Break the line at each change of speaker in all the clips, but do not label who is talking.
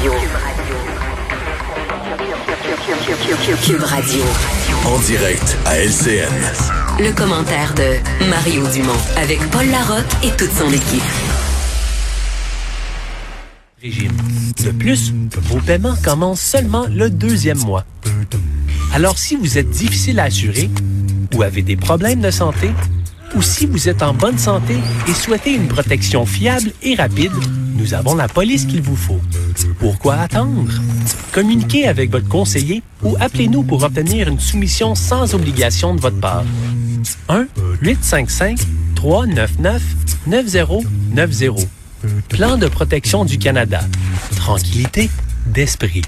Radio. Cube Radio.
En direct à LCN.
Le commentaire de Mario Dumont avec Paul Larocque et toute son équipe.
Régime. De plus, vos paiements commencent seulement le deuxième mois. Alors si vous êtes difficile à assurer ou avez des problèmes de santé, ou si vous êtes en bonne santé et souhaitez une protection fiable et rapide, nous avons la police qu'il vous faut. Pourquoi attendre? Communiquez avec votre conseiller ou appelez-nous pour obtenir une soumission sans obligation de votre part. 1-855-399-9090. Plan de protection du Canada. Tranquillité d'esprit.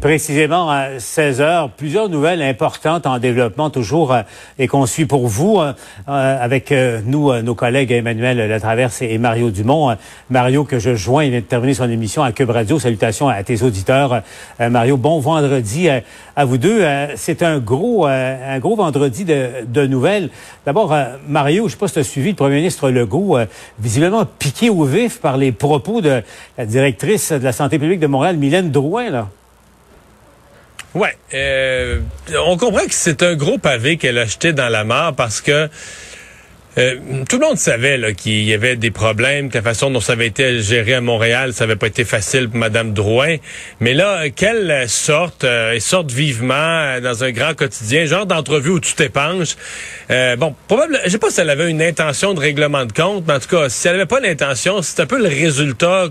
Précisément à 16 heures, plusieurs nouvelles importantes en développement toujours euh, et qu'on suit pour vous euh, euh, avec nous, nos collègues Emmanuel Latraverse et Mario Dumont. Mario que je joins, il vient de terminer son émission à Cube Radio. Salutations à tes auditeurs. Mario, bon vendredi à vous deux. C'est un gros, un gros vendredi de, de nouvelles. D'abord, Mario, je sais pas si tu as suivi le premier ministre Legault, visiblement piqué au vif par les propos de la directrice de la santé publique de Montréal, Mylène Drouin, là.
Ouais, euh, on comprend que c'est un gros pavé qu'elle a jeté dans la mare parce que euh, tout le monde savait qu'il y avait des problèmes, que la façon dont ça avait été géré à Montréal, ça avait pas été facile pour Mme Drouin. Mais là, qu'elle sorte, euh, et sorte vivement dans un grand quotidien, genre d'entrevue où tu t'épanches. Bon, probablement, je sais pas si elle avait une intention de règlement de compte, mais en tout cas, si elle avait pas l'intention, c'est un peu le résultat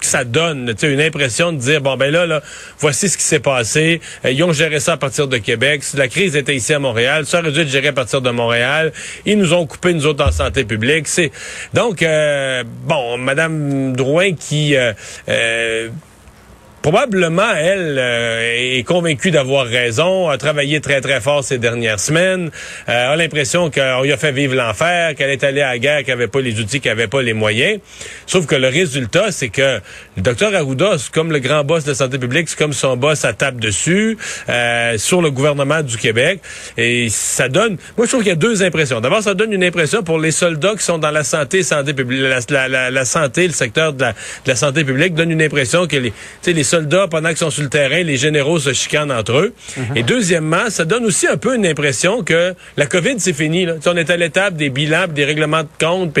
que ça donne, tu une impression de dire bon ben là là, voici ce qui s'est passé. Euh, ils ont géré ça à partir de Québec. La crise était ici à Montréal, ça aurait dû être géré à partir de Montréal. Ils nous ont coupé nous autres en santé publique. C'est donc euh, bon, Madame Drouin qui euh, probablement, elle euh, est convaincue d'avoir raison, a travaillé très, très fort ces dernières semaines, euh, a l'impression qu'on lui a fait vivre l'enfer, qu'elle est allée à la guerre, qu'elle n'avait pas les outils, qu'elle n'avait pas les moyens. Sauf que le résultat, c'est que le docteur Arruda, comme le grand boss de la santé publique, c'est comme son boss à tape dessus, euh, sur le gouvernement du Québec. Et ça donne... Moi, je trouve qu'il y a deux impressions. D'abord, ça donne une impression pour les soldats qui sont dans la santé, santé publique, la, la, la, santé, le secteur de la, de la santé publique, donne une impression que les, les soldats, pendant qu'ils sont sur le terrain, les généraux se chicanent entre eux. Mhm. Et deuxièmement, ça donne aussi un peu une impression que la COVID, c'est fini. Là. on est à l'étape des bilans, des règlements de compte,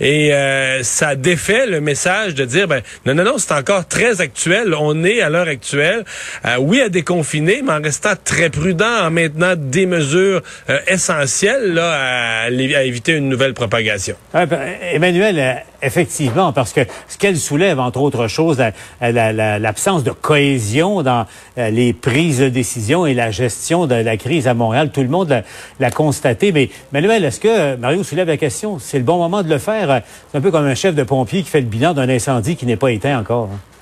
et euh, ça défait le message de dire, ben non, non, non, c'est encore très actuel. On est à l'heure actuelle, euh, oui, à déconfiner, mais en restant très prudent, en maintenant des mesures euh, essentielles là, à, éviter une nouvelle propagation.
Ben, Emmanuel, effectivement, parce que ce qu'elle soulève, entre autres choses, l'absence de cohésion dans euh, les prises de décision et la gestion de la crise à Montréal. Tout le monde l'a constaté. Mais Manuel, est-ce que euh, Mario soulève la question? C'est le bon moment de le faire? C'est un peu comme un chef de pompier qui fait le bilan d'un incendie qui n'est pas éteint encore. Hein.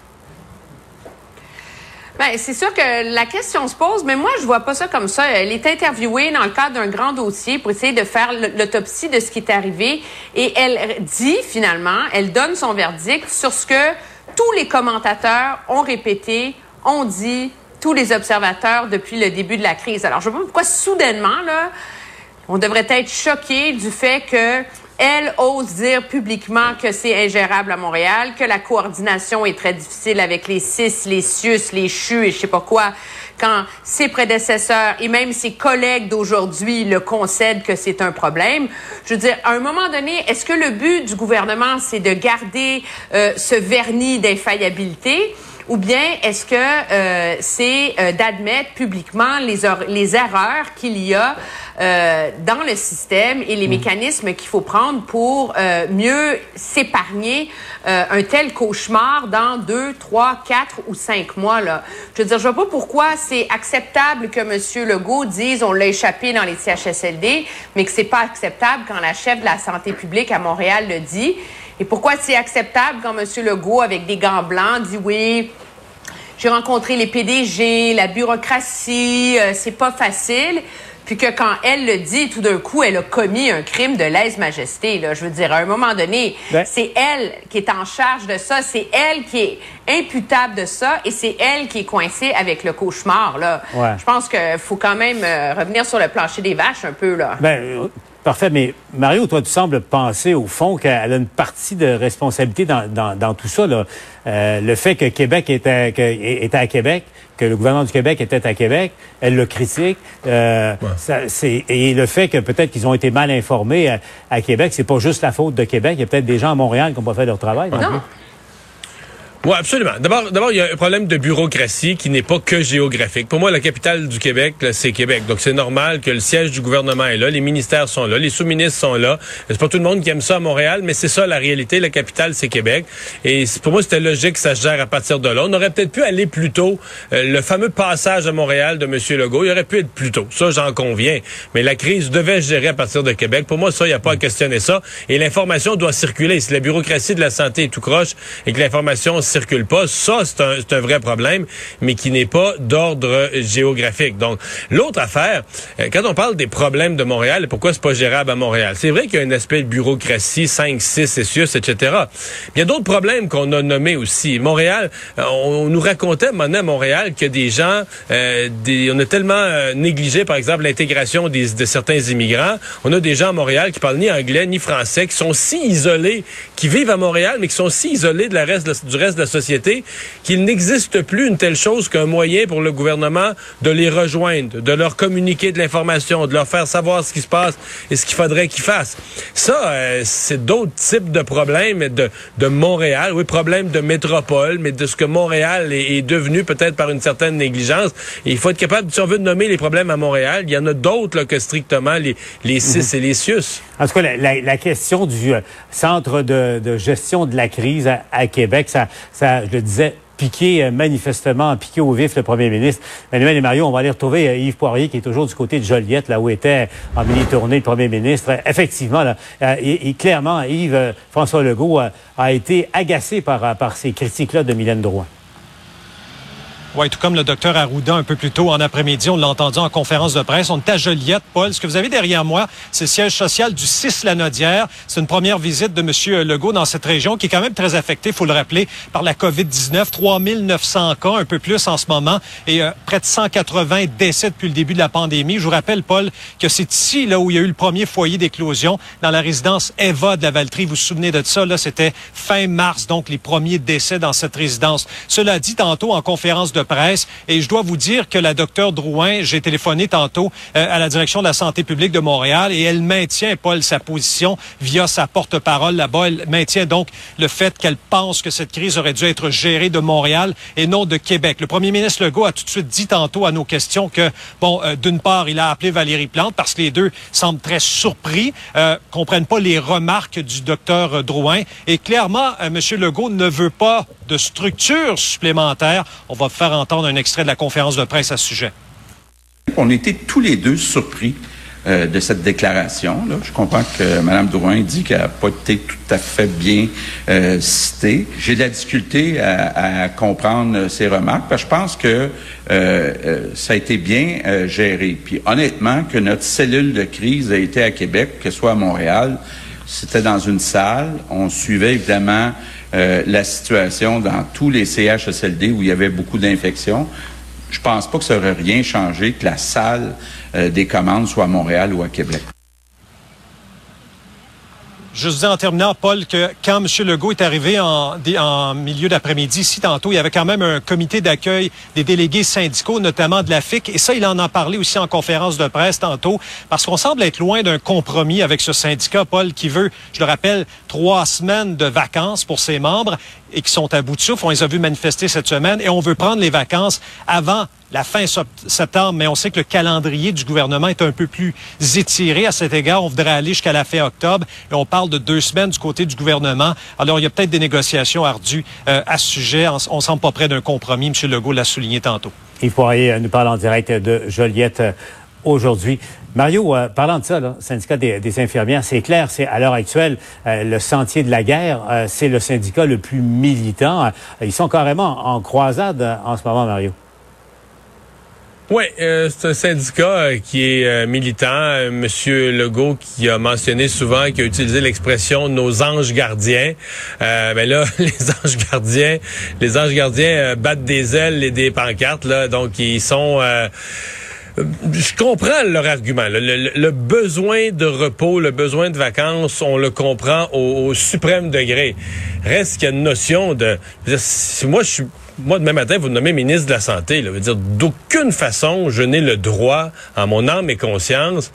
Ben, c'est sûr que la question se pose, mais moi, je vois pas ça comme ça. Elle est interviewée dans le cadre d'un grand dossier pour essayer de faire l'autopsie de ce qui est arrivé et elle dit finalement, elle donne son verdict sur ce que tous les commentateurs ont répété, ont dit, tous les observateurs depuis le début de la crise. Alors, je sais pas pourquoi soudainement, là, on devrait être choqué du fait que elle ose dire publiquement que c'est ingérable à Montréal, que la coordination est très difficile avec les CIS, les CIUS, les CHU et je sais pas quoi, quand ses prédécesseurs et même ses collègues d'aujourd'hui le concèdent que c'est un problème. Je veux dire, à un moment donné, est-ce que le but du gouvernement, c'est de garder euh, ce vernis d'infaillibilité? Ou bien est-ce que euh, c'est euh, d'admettre publiquement les, les erreurs qu'il y a euh, dans le système et les mm. mécanismes qu'il faut prendre pour euh, mieux s'épargner euh, un tel cauchemar dans deux, trois, quatre ou cinq mois. Là. Je veux dire, je vois pas pourquoi c'est acceptable que M. Legault dise on l'a échappé dans les CHSLD, mais que c'est pas acceptable quand la chef de la santé publique à Montréal le dit. Et pourquoi c'est acceptable quand M. Legault, avec des gants blancs, dit oui, j'ai rencontré les PDG, la bureaucratie, c'est pas facile puis que quand elle le dit, tout d'un coup, elle a commis un crime de lèse-majesté. Là, je veux dire, à un moment donné, ben. c'est elle qui est en charge de ça, c'est elle qui est imputable de ça, et c'est elle qui est coincée avec le cauchemar. Là, je pense qu'il faut quand même euh, revenir sur le plancher des vaches un peu là.
Ben, Parfait, mais Mario, toi, tu sembles penser au fond qu'elle a une partie de responsabilité dans, dans, dans tout ça. Là. Euh, le fait que Québec était, que, était à Québec, que le gouvernement du Québec était à Québec, elle le critique. Euh, ça, et le fait que peut-être qu'ils ont été mal informés à, à Québec, c'est pas juste la faute de Québec. Il y a peut-être des gens à Montréal qui n'ont pas fait leur travail.
Non?
Oui, absolument. D'abord, d'abord, il y a un problème de bureaucratie qui n'est pas que géographique. Pour moi, la capitale du Québec, c'est Québec. Donc, c'est normal que le siège du gouvernement est là, les ministères sont là, les sous-ministres sont là. C'est pas tout le monde qui aime ça à Montréal, mais c'est ça la réalité. La capitale, c'est Québec. Et pour moi, c'était logique que ça se gère à partir de là. On aurait peut-être pu aller plus tôt. Euh, le fameux passage à Montréal de M. Legault, il aurait pu être plus tôt. Ça, j'en conviens. Mais la crise devait se gérer à partir de Québec. Pour moi, ça, il n'y a pas à questionner ça. Et l'information doit circuler. Si la bureaucratie de la santé est tout croche et que l'information circule pas. Ça, c'est un, un, vrai problème, mais qui n'est pas d'ordre géographique. Donc, l'autre affaire, euh, quand on parle des problèmes de Montréal, pourquoi c'est pas gérable à Montréal? C'est vrai qu'il y a un aspect de bureaucratie, 5, 6, et etc. Il y a d'autres problèmes qu'on a nommés aussi. Montréal, euh, on, nous racontait maintenant à Montréal que des gens, euh, des, on a tellement euh, négligé, par exemple, l'intégration de certains immigrants. On a des gens à Montréal qui parlent ni anglais ni français, qui sont si isolés, qui vivent à Montréal, mais qui sont si isolés de la reste du reste de la société qu'il n'existe plus une telle chose qu'un moyen pour le gouvernement de les rejoindre, de leur communiquer de l'information, de leur faire savoir ce qui se passe et ce qu'il faudrait qu'ils fassent. Ça, euh, c'est d'autres types de problèmes de, de Montréal, oui, problèmes de métropole, mais de ce que Montréal est, devenu peut-être par une certaine négligence. il faut être capable, si on veut nommer les problèmes à Montréal, il y en a d'autres que strictement les, les CIS mhm. et les CIUS.
En tout cas, la, la, question du euh, centre de, de, gestion de la crise à, Québec, ça, ça je le disais, piqué euh, manifestement, piqué au vif le premier ministre. Manuel et Mario, on va aller retrouver euh, Yves Poirier qui est toujours du côté de Joliette, là où était en mini-tournée le premier ministre. Effectivement, là, euh, et, clairement, Yves, François Legault a été agacé par, par ces critiques-là de Mylène Drouin.
Oui, tout comme le docteur Arruda un peu plus tôt en après-midi, on l'a entendu en conférence de presse. On est à Joliette, Paul. Ce que vous avez derrière moi, c'est le siège social du 6 Lanaudière. C'est une première visite de M. Legault dans cette région qui est quand même très affectée, faut le rappeler, par la COVID-19. 3900 cas, un peu plus en ce moment, et euh, près de 180 décès depuis le début de la pandémie. Je vous rappelle, Paul, que c'est ici là où il y a eu le premier foyer d'éclosion, dans la résidence Eva de la Valtrie. Vous vous souvenez de ça? Là, c'était fin mars, donc les premiers décès dans cette résidence. Cela dit, tantôt en conférence de Et je dois vous dire que la docteure Drouin, j'ai téléphoné tantôt euh, à la direction de la santé publique de Montréal et elle maintient, Paul, sa position via sa porte-parole là-bas. Elle maintient donc le fait qu'elle pense que cette crise aurait dû être gérée de Montréal et non de Québec. Le premier ministre Legault a tout de suite dit tantôt à nos questions que, bon, euh, d'une part, il a appelé Valérie Plante parce que les deux semblent très surpris, euh, comprennent pas les remarques du docteur Drouin. Et clairement, euh, M. Legault ne veut pas de structure supplémentaire. On va faire entendre un extrait de la conférence de presse à ce sujet.
On était tous les deux surpris euh, de cette déclaration. Là. Je comprends que Mme Drouin dit qu'elle n'a pas été tout à fait bien euh, citée. J'ai de la difficulté à, à, comprendre ces remarques, parce que je pense que euh, euh ça a été bien euh, géré. Puis honnêtement, que notre cellule de crise a été à Québec, que ce soit à Montréal, c'était dans une salle. On suivait évidemment euh, la situation dans tous les CHSLD où il y avait beaucoup d'infections. Je pense pas que ça aurait rien changé que la salle euh, des commandes soit à Montréal ou à Québec.
Je vous dis en terminant, Paul, que quand M. Legault est arrivé en, en milieu d'après-midi, ici tantôt, il y avait quand même un comité d'accueil des délégués syndicaux, notamment de la FIC. Et ça, il en a parlé aussi en conférence de presse tantôt, parce qu'on semble être loin d'un compromis avec ce syndicat, Paul, qui veut, je le rappelle, trois semaines de vacances pour ses membres et qui sont à bout de souffle. On les a vus manifester cette semaine et on veut prendre les vacances avant la fin septembre, mais on sait que le calendrier du gouvernement est un peu plus étiré. À cet égard, on voudrait aller jusqu'à la fin octobre et on parle de deux semaines du côté du gouvernement. Alors, il y a peut-être des négociations ardues euh, à ce sujet. On, ne semble pas près d'un compromis. M. Legault l'a souligné tantôt.
Yves Poirier nous parle en direct de Joliette euh, aujourd'hui. Mario, euh, parlant de ça, le syndicat des, infirmières, c'est clair, c'est à l'heure actuelle le sentier de la guerre, c'est le syndicat le plus militant. ils sont carrément en croisade en ce moment, Mario.
Oui, euh, c'est un syndicat euh, qui est euh, militant. Monsieur Legault qui a mentionné souvent, qui a utilisé l'expression nos anges gardiens. Euh, ben là, les anges gardiens, les anges gardiens battent des ailes et des pancartes là, donc ils sont je comprends leur argument. Le, besoin de repos, le besoin de vacances, on le comprend au, suprême degré. Reste qu'il y a une notion de... Si moi, je suis moi, demain matin, vous me nommez ministre de la Santé. Là, veut dire, d'aucune façon, je n'ai le droit, en mon âme et conscience,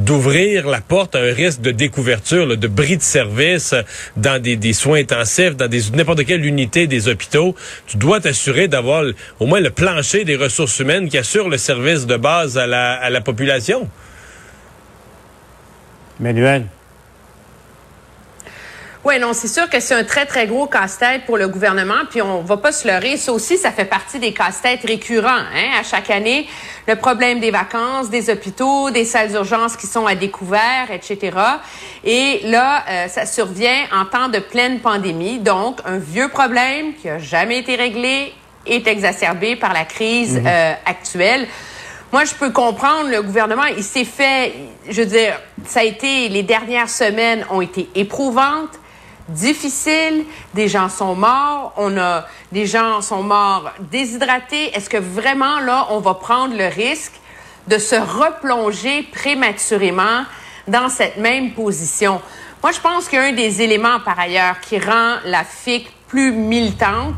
d'ouvrir la porte à un risque de découverture, de bris de service dans des, soins intensifs, dans n'importe quelle unité des hôpitaux. Tu dois t'assurer d'avoir au moins le plancher des ressources humaines qui assure le service de base à la, à la population.
Manuel.
Oui, non, c'est sûr que c'est un très, très gros casse-tête pour le gouvernement. Puis on va pas se leurrer, ça aussi, ça fait partie des casse-têtes récurrents. Hein? À chaque année, le problème des vacances, des hôpitaux, des salles d'urgence qui sont à découvert, etc. Et là, euh, ça survient en temps de pleine pandémie. Donc, un vieux problème qui a jamais été réglé est exacerbé par la crise mhm. euh, actuelle. Moi, je peux comprendre le gouvernement. Il s'est fait, je veux dire, ça a été, les dernières semaines ont été éprouvantes difficile. Des gens sont morts. On a des gens sont morts déshydratés. Est-ce que vraiment là, on va prendre le risque de se replonger prématurément dans cette même position? Moi, je pense qu'un des éléments, par ailleurs, qui rend la FIC plus militante,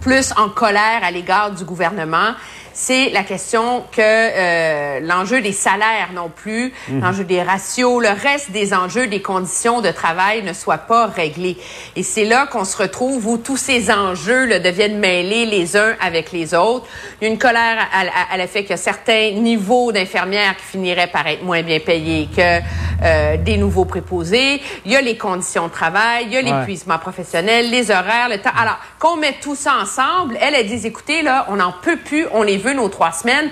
plus en colère à l'égard du gouvernement, c'est la question que euh, l'enjeu des salaires non plus, mhm. l'enjeu des ratios, le reste des enjeux des conditions de travail ne soit pas réglés. Et c'est là qu'on se retrouve où tous ces enjeux là, deviennent mêlés les uns avec les autres. Il y a une colère à, à, l'effet qu'il y a certains niveaux d'infirmières qui finiraient par être moins bien payés que euh, des nouveaux préposés. Il y a les conditions de travail, il y a l'épuisement professionnel, les horaires, le temps. Alors, qu'on met tout ça ensemble, elle, elle dit, écoutez, là, on n'en peut plus, on est nos trois semaines.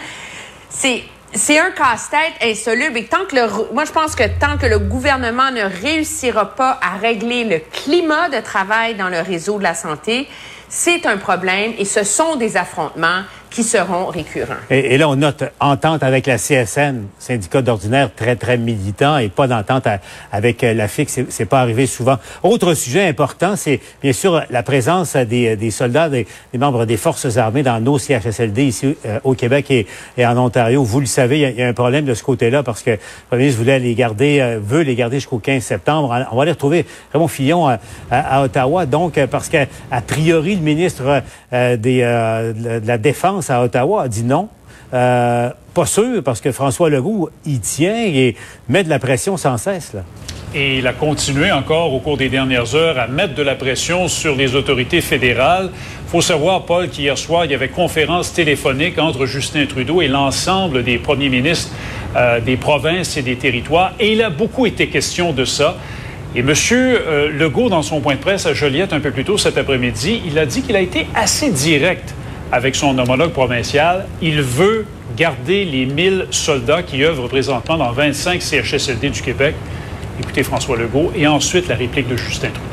C'est c'est un casse-tête insoluble. Et tant que le, moi, je pense que tant que le gouvernement ne réussira pas à régler le climat de travail dans le réseau de la santé, c'est un problème et ce sont des affrontements qui seront récurrents.
Et, là, on note entente avec la CSN, syndicat d'ordinaire très, très militant, et pas d'entente avec euh, la FIC. C'est pas arrivé souvent. Autre sujet important, c'est bien sûr la présence des, des soldats, des, membres des forces armées dans nos CHSLD ici euh, au Québec et, en Ontario. Vous le savez, il y, a, un problème de ce côté-là parce que le Premier ministre voulait les garder, euh, veut les garder jusqu'au 15 septembre. On va les retrouver, Raymond Fillon, à, Ottawa. Donc, parce qu'à priori, le ministre des, de la Défense à Ottawa a dit non. Euh, pas sûr, parce que François Legault y tient et met de la pression sans cesse. Là.
Et il a continué encore au cours des dernières heures à mettre de la pression sur les autorités fédérales. Faut savoir, Paul, qu'hier soir, il y avait conférence téléphonique entre Justin Trudeau et l'ensemble des premiers ministres euh, des provinces et des territoires. Et il a beaucoup été question de ça. Et M. Euh, Legault, dans son point de presse à Joliette un peu plus tôt cet après-midi, il a dit qu'il a été assez direct avec son homologue provincial. Il veut garder les 1000 soldats qui œuvrent présentement dans 25 CHSLD du Québec. Écoutez François Legault et ensuite la réplique de Justin Trudeau.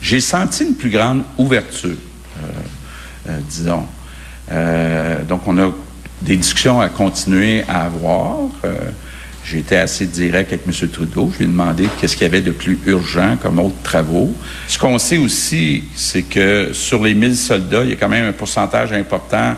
J'ai senti une plus grande ouverture, euh, euh, disons. Euh, donc, on a des discussions à continuer à avoir. J'ai été assez direct avec M. Trudeau. Je lui ai demandé qu'est-ce qu'il y avait de plus urgent comme autres travaux. Ce qu'on sait aussi, c'est que sur les 1000 soldats, il y a quand même un pourcentage important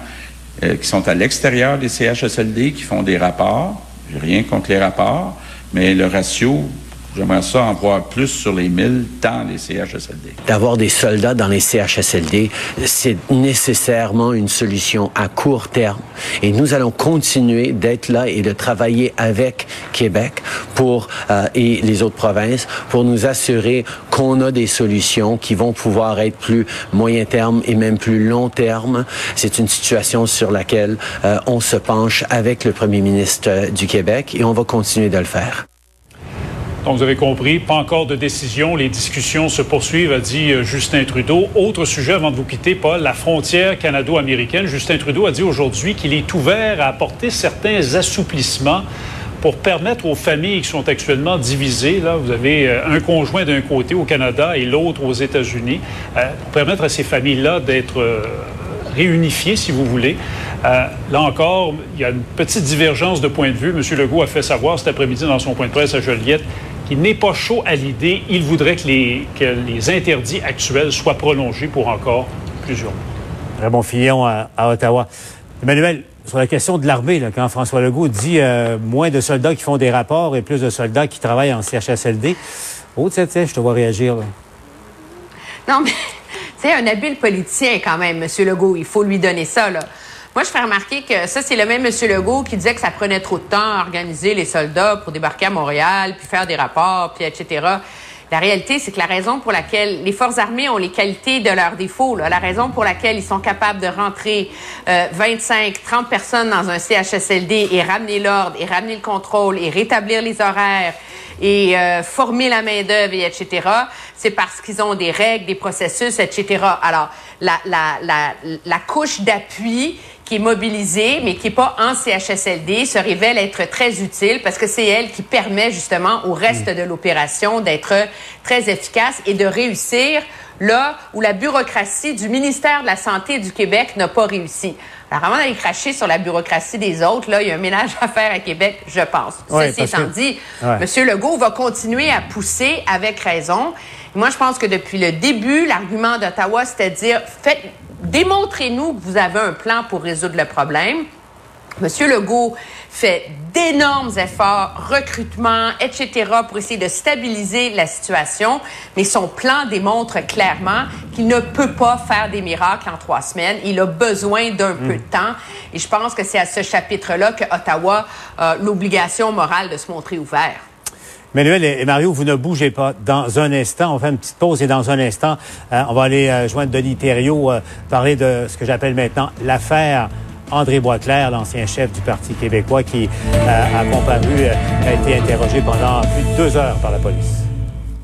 euh, qui sont à l'extérieur des CHSLD, qui font des rapports. J'ai rien contre les rapports, mais le ratio J'aimerais ça en voir plus sur les 1000 dans les CHSLD.
D'avoir des soldats dans les CHSLD, c'est nécessairement une solution à court terme. Et nous allons continuer d'être là et de travailler avec Québec pour euh, et les autres provinces pour nous assurer qu'on a des solutions qui vont pouvoir être plus moyen terme et même plus long terme. C'est une situation sur laquelle euh, on se penche avec le premier ministre euh, du Québec et on va continuer de le faire.
Donc, vous avez compris, pas encore de décision. Les discussions se poursuivent, a dit euh, Justin Trudeau. Autre sujet avant de vous quitter, Paul, la frontière canado-américaine. Justin Trudeau a dit aujourd'hui qu'il est ouvert à apporter certains assouplissements pour permettre aux familles qui sont actuellement divisées, là, vous avez euh, un conjoint d'un côté au Canada et l'autre aux États-Unis, euh, pour permettre à ces familles-là d'être réunifiées, si vous voulez. là encore, il y a une petite divergence de point de vue. M. Legault a fait savoir cet après-midi dans son point de presse à Joliette il n'est pas chaud à l'idée. Il voudrait que les, que les interdits actuels soient prolongés pour encore plusieurs mois.
Raymond Fillon à, à Ottawa. Emmanuel, sur la question de l'armée, quand François Legault dit euh, moins de soldats qui font des rapports et plus de soldats qui travaillent en CHSLD, oh, tu sais, je te vois réagir. Là.
Non, mais c'est un habile politicien quand même, M. Legault. Il faut lui donner ça. Là. Moi, je fais remarquer que ça, c'est le même M. Legault qui disait que ça prenait trop de temps à organiser les soldats pour débarquer à Montréal, puis faire des rapports, puis etc. La réalité, c'est que la raison pour laquelle les forces armées ont les qualités de leurs défauts, la raison pour laquelle ils sont capables de rentrer 25, euh, 30 personnes dans un CHSLD et ramener l'ordre, et ramener le contrôle, et rétablir les horaires, et euh, former la main-d'œuvre, etc., c'est parce qu'ils ont des règles, des processus, etc. Alors, la, la, la, la couche d'appui qui est mobilisée, mais qui n'est pas en CHSLD, se révèle être très utile parce que c'est elle qui permet justement au reste mm. de l'opération d'être très efficace et de réussir là où la bureaucratie du ministère de la Santé du Québec n'a pas réussi. Alors, avant d'aller cracher sur la bureaucratie des autres, là, il y a un ménage à faire à Québec, je pense. Ceci étant dit, M. Legault va continuer à pousser avec raison. Moi, je pense que depuis le début, l'argument d'Ottawa, c'était de dire, faites, démontrez-nous que vous avez un plan pour résoudre le problème. Monsieur Legault fait d'énormes efforts, recrutement, etc., pour essayer de stabiliser la situation, mais son plan démontre clairement qu'il ne peut pas faire des miracles en trois semaines. Il a besoin d'un peu de hmm. temps. Et je pense que c'est à ce chapitre-là que Ottawa a l'obligation morale de se montrer ouvert.
Manuel et Mario, vous ne bougez pas. Dans un instant, on fait une petite pause et dans un instant, euh, on va aller euh, joindre Denis Thériault, euh, parler de ce que j'appelle maintenant l'affaire André Boisclair, l'ancien chef du Parti québécois qui a comparu, a été interrogé pendant plus de deux heures par la police.